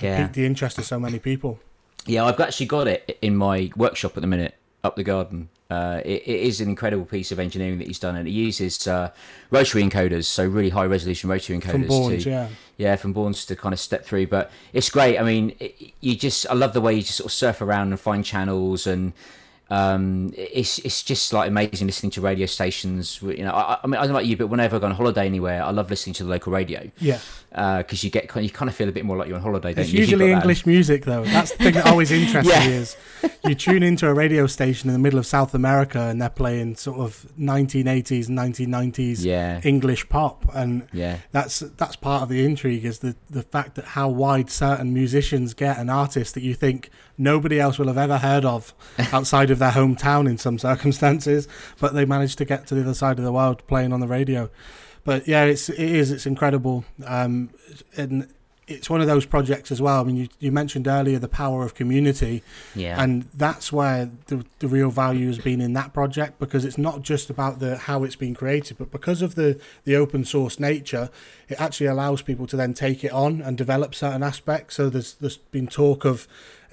Yeah. piqued the interest of so many people. Yeah, I've actually got it in my workshop at the minute, up the garden. Uh, it, it is an incredible piece of engineering that he's done, and it uses uh, rotary encoders, so really high resolution rotary encoders. From Bourns, to, yeah. yeah, from Bourns to kind of step through. But it's great. I mean, it, you just I love the way you just sort of surf around and find channels, and um, it's it's just like amazing listening to radio stations. You know, I, I mean, I don't know about you, but whenever I go on holiday anywhere, I love listening to the local radio Yeah. because you get you kind of feel a bit more like you're on holiday. Don't It's usually English music, though. That's the thing that always interests Yeah. me is you tune into a radio station in the middle of South America and they're playing sort of 1980s, 1990s Yeah, English pop, and yeah. that's that's part of the intrigue is the the fact that how wide certain musicians get and artists that you think nobody else will have ever heard of outside of their hometown in some circumstances, but they managed to get to the other side of the world playing on the radio. But yeah, it's it is it's incredible, um, and it's one of those projects as well. I mean, you, you mentioned earlier the power of community, Yeah. and that's where the, the real value has been in that project because it's not just about the how it's been created but because of the the open source nature it actually allows people to then take it on and develop certain aspects so there's there's been talk of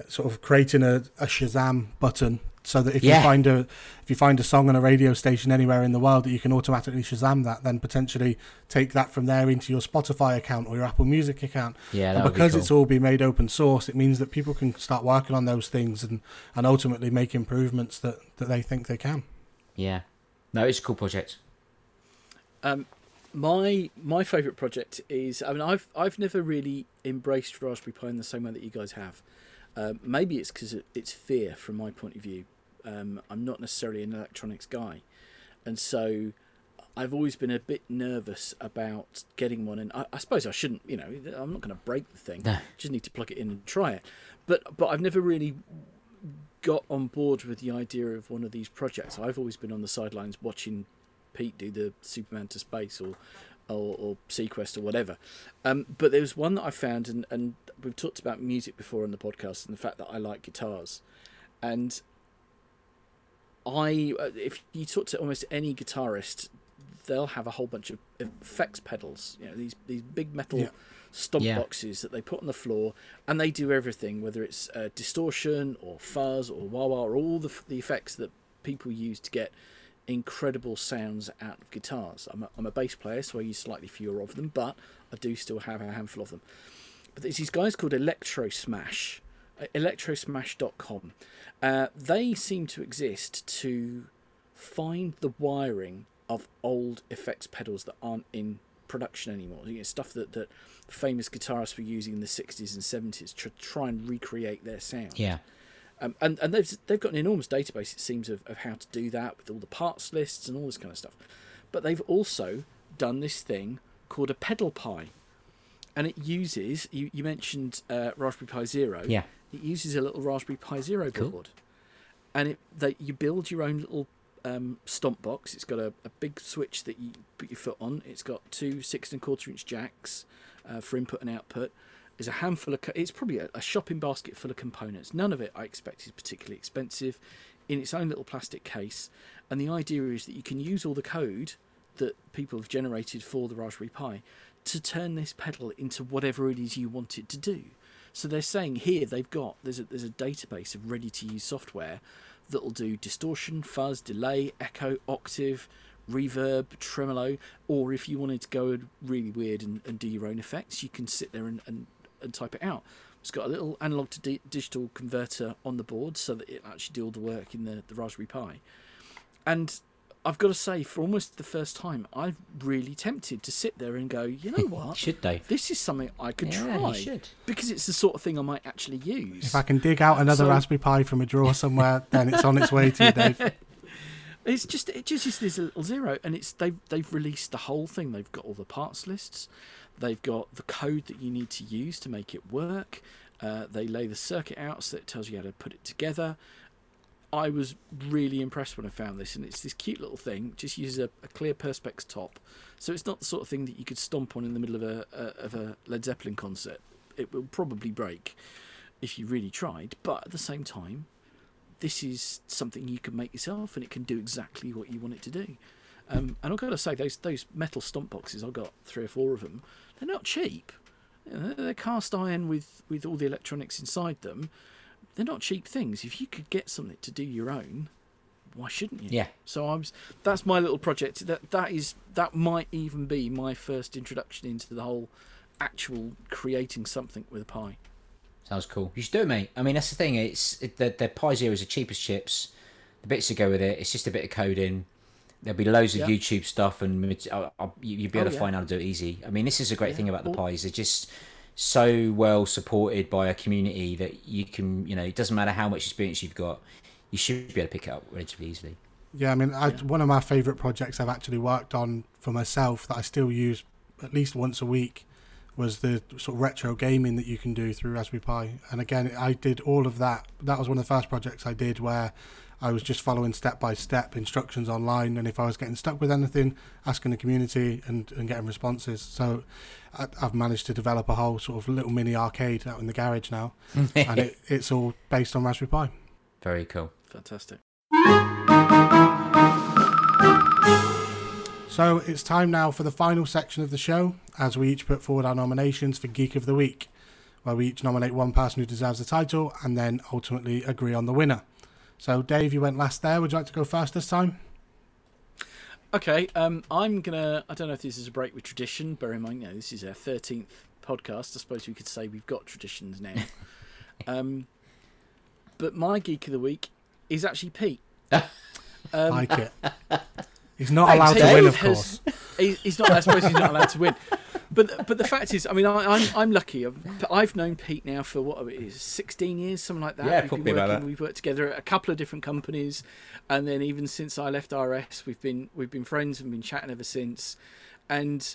sort of creating a, a shazam button so that if Yeah. you find a if you find a song on a radio station anywhere in the world that you can automatically shazam that then potentially take that from there into your spotify account or your apple music account yeah, and would be because cool. it's all been made open source, it means that people can start working on those things and, and ultimately make improvements that, that they think they can. Yeah. No, it's a cool project. Um, my my favourite project is I mean I've I've never really embraced Raspberry Pi in the same way that you guys have. Um, maybe it's because it's fear from my point of view. Um, I'm not necessarily an electronics guy, and so I've always been a bit nervous about getting one. And I, I suppose I shouldn't. You know, I'm not going to break the thing. No. Just need to plug it in and try it. But but I've never really got on board with the idea of one of these projects. I've always been on the sidelines watching Pete do the Superman to space or or, or Sequest or whatever. Um, but there was one that I found, and, and we've talked about music before on the podcast, and the fact that I like guitars, and I, uh, if you talk to almost any guitarist, they'll have a whole bunch of effects pedals. You know, these these big metal Yeah. stomp Yeah. boxes that they put on the floor, and they do everything, whether it's uh, distortion or fuzz or wah wah, or all the the effects that people use to get incredible sounds out of guitars. I'm a, I'm a bass player, so I use slightly fewer of them, but I do still have a handful of them. But there's these guys called ElectroSmash, electrosmash.com. Uh, they seem to exist to find the wiring of old effects pedals that aren't in production anymore. You know, stuff that, that famous guitarists were using in the 60s and 70s to try and recreate their sound. Yeah. Um, and and they've they've got an enormous database, it seems, of, of how to do that with all the parts lists and all this kind of stuff. But they've also done this thing called a pedal-pi, and it uses you you mentioned uh, Raspberry Pi Zero. Yeah. It uses a little Raspberry Pi Zero Cool. board, and it they you build your own little um, stomp box. It's got a, a big switch that you put your foot on. It's got two six and a quarter inch jacks uh, for input and output. There's a handful of. co- It's probably a, a shopping basket full of components. None of it, I expect, is particularly expensive. In its own little plastic case, and the idea is that you can use all the code that people have generated for the Raspberry Pi to turn this pedal into whatever it is you want it to do. So they're saying here they've got there's a there's a database of ready to use software that'll do distortion, fuzz, delay, echo, octave, reverb, tremolo, or if you wanted to go really weird and, and do your own effects, you can sit there and, and, and type it out. It's got a little analog to di- digital converter on the board so that it actually do all the work in the, the Raspberry Pi. And I've got to say, for almost the first time, I'm really tempted to sit there and go, you know what? Should they? this is something I could Yeah, you try should. because it's the sort of thing I might actually use. If I can dig out another So- Raspberry Pi from a drawer somewhere, then it's on its way to you, Dave. It's just it just is this little zero, and it's they've they've released the whole thing. They've got all the parts lists, they've got the code that you need to use to make it work. Uh, they lay the circuit out so it tells you how to put it together. I was really impressed when I found this, and it's this cute little thing. Just uses a, a clear perspex top, so it's not the sort of thing that you could stomp on in the middle of a, a of a Led Zeppelin concert. It will probably break if you really tried, but at the same time, this is something you can make yourself and it can do exactly what you want it to do. Um, and I've got to say, those those metal stomp boxes, I've got three or four of them. They're not cheap. Know, they're cast iron with, with all the electronics inside them. They're not cheap things. If you could get something to do your own, why shouldn't you? Yeah. So I'm. That's my little project. That that is that might even be my first introduction into the whole actual creating something with a Pi. Sounds cool. You should do it, mate. I mean, that's the thing. It's it, the the Pi Zero is the cheapest chips. The bits that go with it, it's just a bit of coding. There'll be loads of Yeah. YouTube stuff, and mat- uh, uh, you- you'll be able Oh, to yeah. find out how to do it easy. I mean, this is a great Yeah. thing about the Well- Pis. They're just so well supported by a community that you can, you know, it doesn't matter how much experience you've got, you should be able to pick it up relatively easily. Yeah, I mean, I, Yeah. one of my favourite projects I've actually worked on for myself that I still use at least once a week was the sort of retro gaming that you can do through Raspberry Pi. And again, I did all of that. That was one of the first projects I did where I was just following step by step instructions online. And if I was getting stuck with anything, asking the community and, and getting responses. So I, I've managed to develop a whole sort of little mini arcade out in the garage now. and it, it's all based on Raspberry Pi. Very cool. Fantastic. So it's time now for the final section of the show, as we each put forward our nominations for Geek of the Week, where we each nominate one person who deserves the title and then ultimately agree on the winner. So, Dave, you went last there. Would you like to go first this time? Okay, um, I'm gonna. I don't know if this is a break with tradition. Bear in mind, you know, this is our thirteenth podcast. I suppose we could say we've got traditions now. um, but my geek of the week is actually Pete. Um, like it. He's not allowed to win, of course. he, he's not. I suppose he's not allowed to win. But but the fact is, I mean, I, I'm I'm lucky. I've, I've known Pete now for what it is, 16 years, something like that. Yeah, we've probably about working, that. We've worked together at a couple of different companies, and then even since I left RS, we've been we've been friends and been chatting ever since. And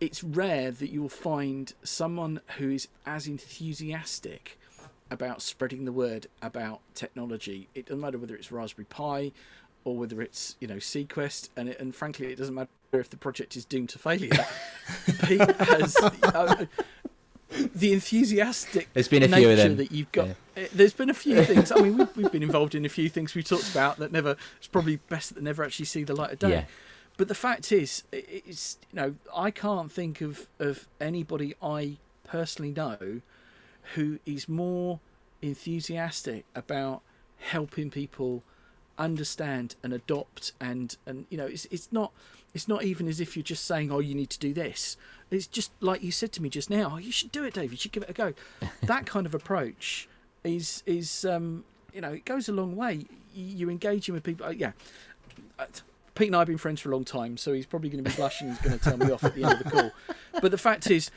it's rare that you'll find someone who is as enthusiastic about spreading the word about technology. It doesn't matter whether it's Raspberry Pi or whether it's you know Sequest, and it, and frankly, it doesn't matter if the project is doomed to failure. Pete has uh, the enthusiastic. There's been a few of nature them. that you've got. Yeah. Uh, There's been a few things. I mean, we've, we've been involved in a few things we talked about that never. It's probably best that never actually see the light of day. Yeah. But the fact is, it's you know, I can't think of of anybody I personally know who is more enthusiastic about helping people understand and adopt and and you know it's it's not it's not even as if you're just saying oh you need to do this it's just like you said to me just now oh you should do it Dave you should give it a go that kind of approach is is um you know it goes a long way you're engaging with people uh, yeah Uh, Pete and I have been friends for a long time so he's probably going to be blushing he's going to tell me off at the end of the call but the fact is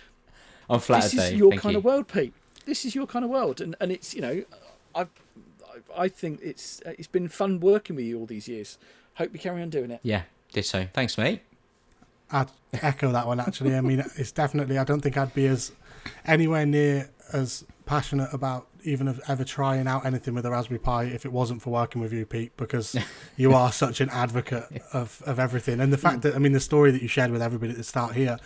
I'm flattered, this is Dave. your Thank kind you. of world, Pete. This is your kind of world, and and it's you know, I I think it's uh, it's been fun working with you all these years. Hope you carry on doing it. Yeah, did so. Thanks, mate. I'd echo that one actually. I mean, it's definitely. I don't think I'd be as anywhere near as passionate about even of ever trying out anything with a Raspberry Pi if it wasn't for working with you, Pete, because you are such an advocate of, of everything. And the fact mm. that I mean, the story that you shared with everybody at the start here,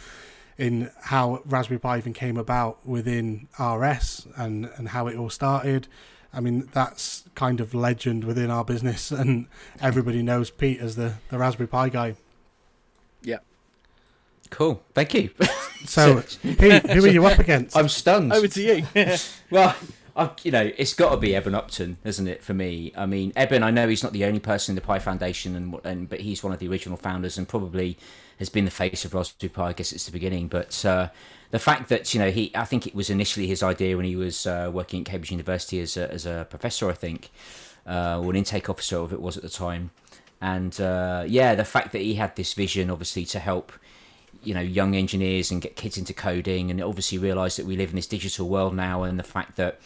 in how Raspberry Pi even came about within RS and and how it all started. I mean, that's kind of legend within our business, and everybody knows Pete as the, the Raspberry Pi guy. Yeah. Cool. Thank you. So, Pete, who are you up against? I'm stunned. Over to you. Well, I, you know, it's got to be Eben Upton, isn't it? For me, I mean, Eben. I know he's not the only person in the Pi Foundation, and, and but he's one of the original founders, and probably has been the face of Raspberry Pi. I guess it's the beginning, but uh, the fact that you know he, I think it was initially his idea when he was uh, working at Cambridge University as a, as a professor, I think, uh, or an intake officer, of it was at the time, and uh, yeah, the fact that he had this vision, obviously, to help you know young engineers and get kids into coding and obviously realize that we live in this digital world now and the fact that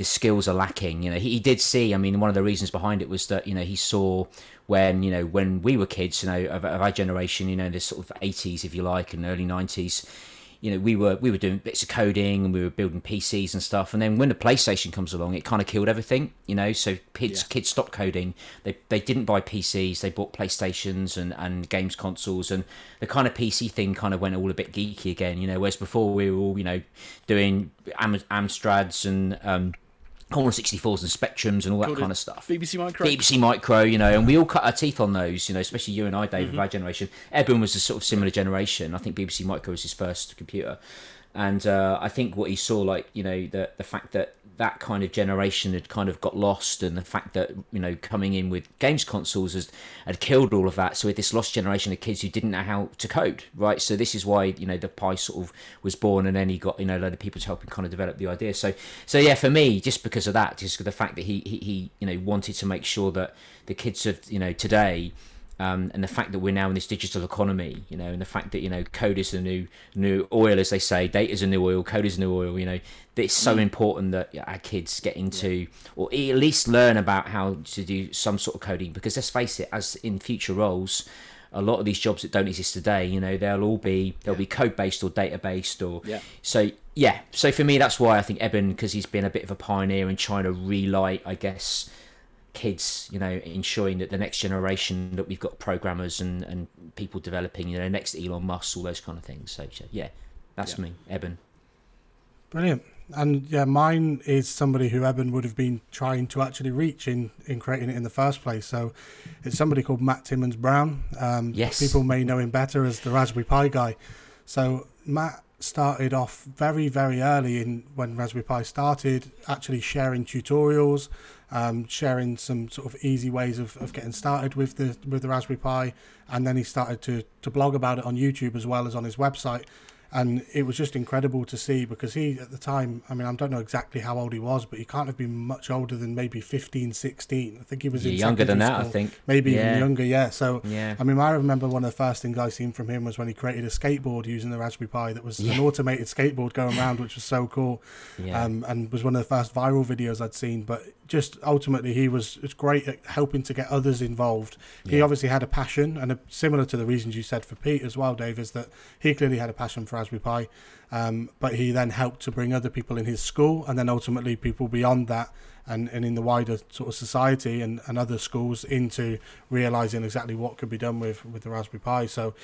the skills are lacking you know. He, he did see i mean one of the reasons behind it was that you know he saw when you know when we were kids you know of, of our generation you know this sort of 80s if you like and early 90s you know we were we were doing bits of coding and we were building PCs and stuff. And then when the PlayStation comes along it kind of killed everything you know. So kids Yeah. kids stopped coding. They they didn't buy PCs they bought PlayStations and and games consoles. And the kind of PC thing kind of went all a bit geeky again you know. Whereas before we were all you know doing Am- Amstrads and um Commodore 64s and Spectrums and all that kind of stuff BBC Micro. BBC Micro, you know, and we all cut our teeth on those, you know, especially you and I, Dave, Mm-hmm. of our generation. Eben was a sort of similar generation. I think BBC Micro was his first computer. And uh, I think what he saw, like, you know, the, the fact that that kind of generation had kind of got lost and the fact that, you know, coming in with games consoles has, had killed all of that. So with this lost generation of kids who didn't know how to code, right? So this is why, you know, the Pi sort of was born and then he got, you know, a load of people to help him kind of develop the idea. So, so yeah, for me, just because of that, just the fact that he, he, he you know, wanted to make sure that the kids of, you know, today, um, and the fact that we're now in this digital economy, you know, and the fact that you know code is the new new oil, as they say, data is the new oil, code is the new oil. You know, it's so important that our kids get into or at least learn about how to do some sort of coding. Because let's face it, as in future roles, a lot of these jobs that don't exist today, you know, they'll all be they'll be code based or data based or Yeah. so yeah. So for me, that's why I think Eben, because he's been a bit of a pioneer in trying to relight, I guess kids, you know, ensuring that the next generation that we've got programmers and, and people developing, you know, next Elon Musk, all those kind of things. So so, yeah, that's Yeah. me, Eben. Brilliant. And yeah, mine is somebody who Eben would have been trying to actually reach in, in creating it in the first place. So it's somebody called Matt Timmons Brown. Um, Yes. People may know him better as the Raspberry Pi guy. So Matt started off very, very early in when Raspberry Pi started, actually sharing tutorials, um, sharing some sort of easy ways of, of getting started with the with the Raspberry Pi, and then he started to to blog about it on YouTube as well as on his website. And it was just incredible to see because he, at the time, I mean, I don't know exactly how old he was, but he can't have been much older than maybe 15, 16. I think he was younger than that, I think. Maybe Yeah. even younger, yeah. So, Yeah. I mean, I remember one of the first things I seen from him was when he created a skateboard using the Raspberry Pi that was Yeah. an automated skateboard going around, which was so cool Yeah. um, and was one of the first viral videos I'd seen. But just ultimately, he was was great at helping to get others involved. He obviously had a passion, and a, similar to the reasons you said for Pete as well, Dave, is that he clearly had a passion for Raspberry Pi. Um, but he then helped to bring other people in his school, and then ultimately people beyond that, and, and in the wider sort of society and, and other schools into realizing exactly what could be done with, with the Raspberry Pi. So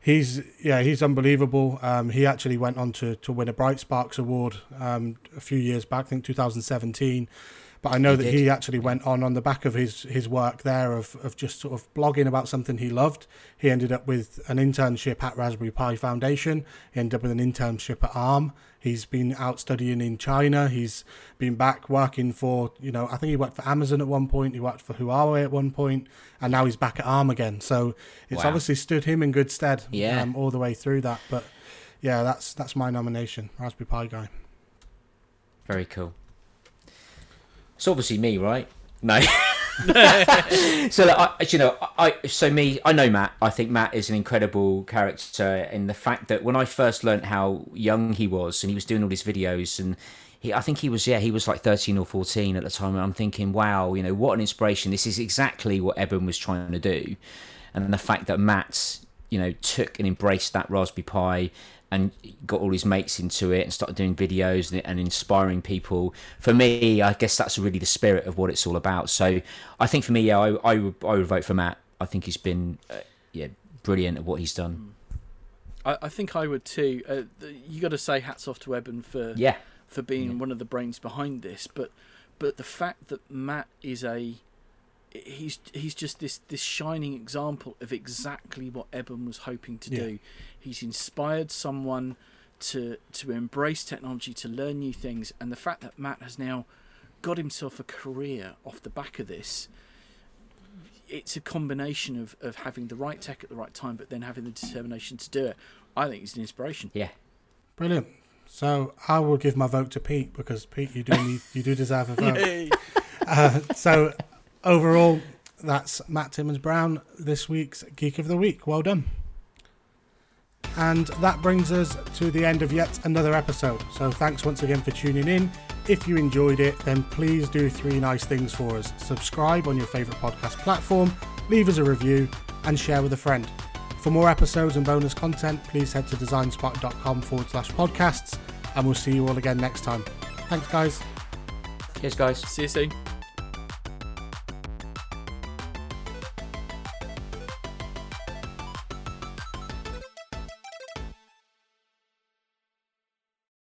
he's yeah he's unbelievable. Um, he actually went on to, to win a Bright Sparks Award um, a few years back, I think 2017 but I know he that did. he actually went on on the back of his his work there of, of just sort of blogging about something he loved. He ended up with an internship at Raspberry Pi Foundation. He ended up with an internship at ARM. He's been out studying in China. He's been back working for, you know, I think he worked for Amazon at one point. He worked for Huawei at one point, and now he's back at ARM again. So it's wow. obviously stood him in good stead yeah. Um, all the way through that. But yeah, that's that's my nomination, Raspberry Pi guy. Very cool. It's obviously me, right? No. so I, you know, I so me, I know Matt. I think Matt is an incredible character in the fact that when I first learnt how young he was and he was doing all these videos and he, I think he was, yeah, he was like 13 or 14 at the time. And I'm thinking, wow, you know, what an inspiration. This is exactly what Eben was trying to do. And the fact that Matt, you know, took and embraced that Raspberry Pi and got all his mates into it and started doing videos and, and, inspiring people. For me, I guess that's really the spirit of what it's all about. So I think for me, yeah, I, I, would, I would vote for Matt. I think he's been uh, yeah brilliant at what he's done. I, I think I would too. Uh, you got to say hats off to Eben for yeah for being yeah. one of the brains behind this, but but the fact that Matt is a he's he's just this this shining example of exactly what Eben was hoping to yeah. do. He's inspired someone to to embrace technology, to learn new things, and the fact that Matt has now got himself a career off the back of this. It's a combination of, of having the right tech at the right time, but then having the determination to do it. I think it's an inspiration. Yeah, brilliant. So I will give my vote to Pete because Pete, you do need, you do deserve a vote. uh, so overall, that's Matt Timmons Brown, this week's Geek of the Week. Well done. And that brings us to the end of yet another episode. So thanks once again for tuning in. If you enjoyed it, then please do three nice things for us. Subscribe on your favourite podcast platform, leave us a review, and share with a friend. For more episodes and bonus content, please head to designspark.com forward slash podcasts, and we'll see you all again next time. Thanks, guys. Cheers, guys. See you soon.